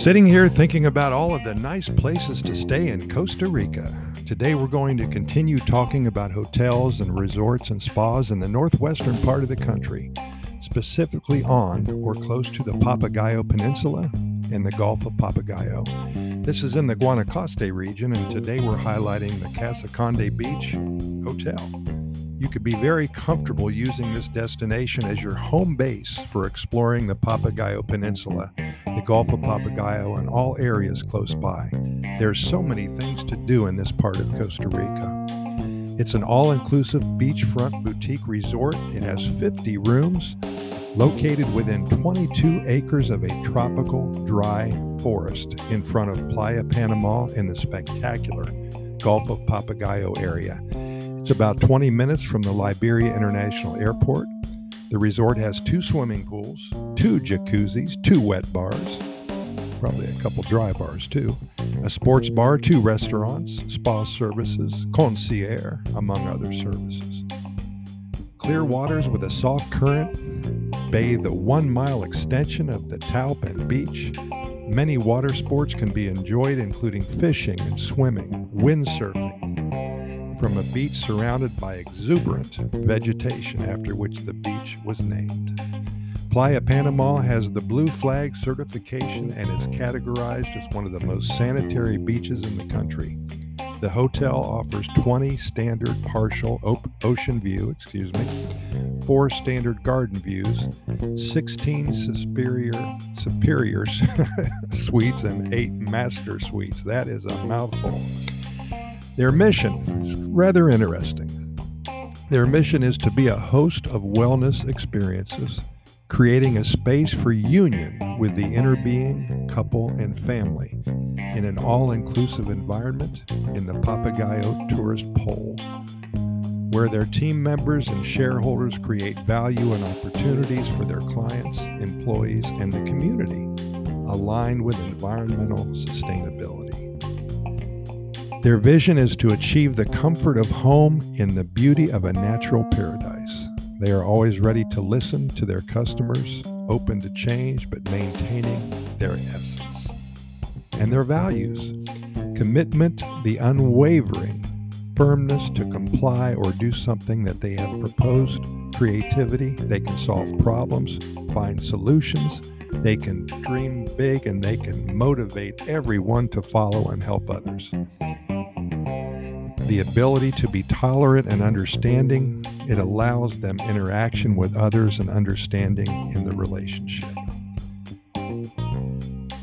Sitting here thinking about all of the nice places to stay in Costa Rica. Today we're going to continue talking about hotels and resorts and spas in the northwestern part of the country, specifically on or close to the Papagayo Peninsula and the Gulf of Papagayo. This is in the Guanacaste region, and today we're highlighting the Casa Conde Beach Hotel. You could be very comfortable using this destination as your home base for exploring the Papagayo Peninsula, the Gulf of Papagayo, and all areas close by. There's so many things to do in this part of Costa Rica. It's an all inclusive beachfront boutique resort. It has 50 rooms, located within 22 acres of a tropical dry forest in front of Playa Panama in the spectacular Gulf of Papagayo area. It's about 20 minutes from the Liberia International Airport. The resort has two swimming pools, two jacuzzis, two wet bars, probably a couple dry bars too, a sports bar, two restaurants, spa services, concierge, among other services. Clear waters with a soft current bathe the one mile extension of the Taupan Beach. Many water sports can be enjoyed, including fishing and swimming, windsurfing, from a beach surrounded by exuberant vegetation after which the beach was named. Playa Panama has the Blue Flag certification and is categorized as one of the most sanitary beaches in the country. The hotel offers 20 standard partial op- ocean view, excuse me, four standard garden views, 16 superior superior suites and 8 master suites. That is a mouthful. Their mission is rather interesting. Their mission is to be a host of wellness experiences, creating a space for union with the inner being, couple, and family in an all inclusive environment in the Papagayo Tourist Pole, where their team members and shareholders create value and opportunities for their clients, employees, and the community aligned with environmental sustainability. Their vision is to achieve the comfort of home in the beauty of a natural paradise. They are always ready to listen to their customers, open to change, but maintaining their essence. And their values commitment, the unwavering firmness to comply or do something that they have proposed, creativity, they can solve problems, find solutions, they can dream big, and they can motivate everyone to follow and help others the ability to be tolerant and understanding. It allows them interaction with others and understanding in the relationship.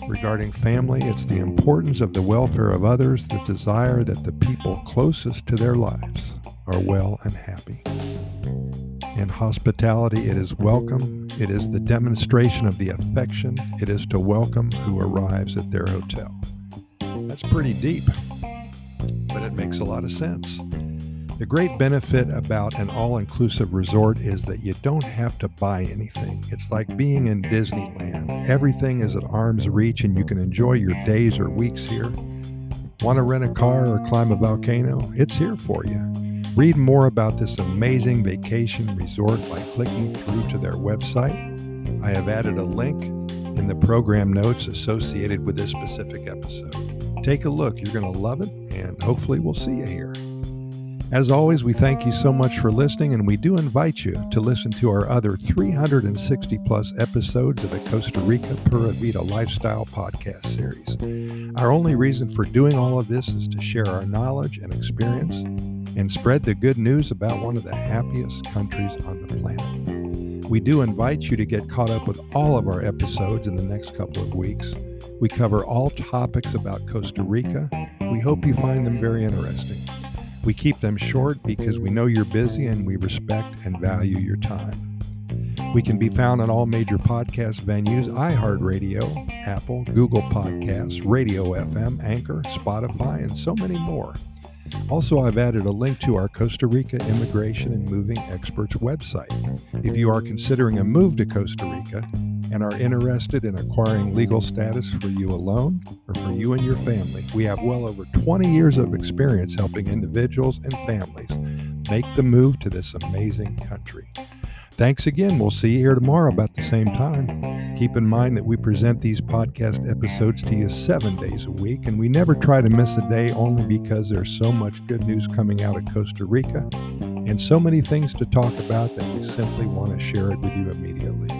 Regarding family, it's the importance of the welfare of others, the desire that the people closest to their lives are well and happy. In hospitality, it is welcome. It is the demonstration of the affection. It is to welcome who arrives at their hotel. That's pretty deep but it makes a lot of sense. The great benefit about an all inclusive resort is that you don't have to buy anything. It's like being in Disneyland. Everything is at arm's reach and you can enjoy your days or weeks here. Want to rent a car or climb a volcano? It's here for you. Read more about this amazing vacation resort by clicking through to their website. I have added a link in the program notes associated with this specific episode. Take a look. You're going to love it, and hopefully, we'll see you here. As always, we thank you so much for listening, and we do invite you to listen to our other 360 plus episodes of the Costa Rica Pura Vida Lifestyle podcast series. Our only reason for doing all of this is to share our knowledge and experience and spread the good news about one of the happiest countries on the planet. We do invite you to get caught up with all of our episodes in the next couple of weeks. We cover all topics about Costa Rica. We hope you find them very interesting. We keep them short because we know you're busy and we respect and value your time. We can be found on all major podcast venues iHeartRadio, Apple, Google Podcasts, Radio FM, Anchor, Spotify, and so many more. Also, I've added a link to our Costa Rica Immigration and Moving Experts website. If you are considering a move to Costa Rica, and are interested in acquiring legal status for you alone or for you and your family. We have well over 20 years of experience helping individuals and families make the move to this amazing country. Thanks again. We'll see you here tomorrow about the same time. Keep in mind that we present these podcast episodes to you seven days a week, and we never try to miss a day only because there's so much good news coming out of Costa Rica and so many things to talk about that we simply want to share it with you immediately.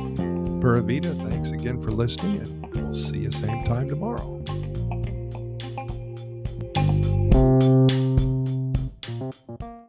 Pura Vida. Thanks again for listening, and we'll see you same time tomorrow.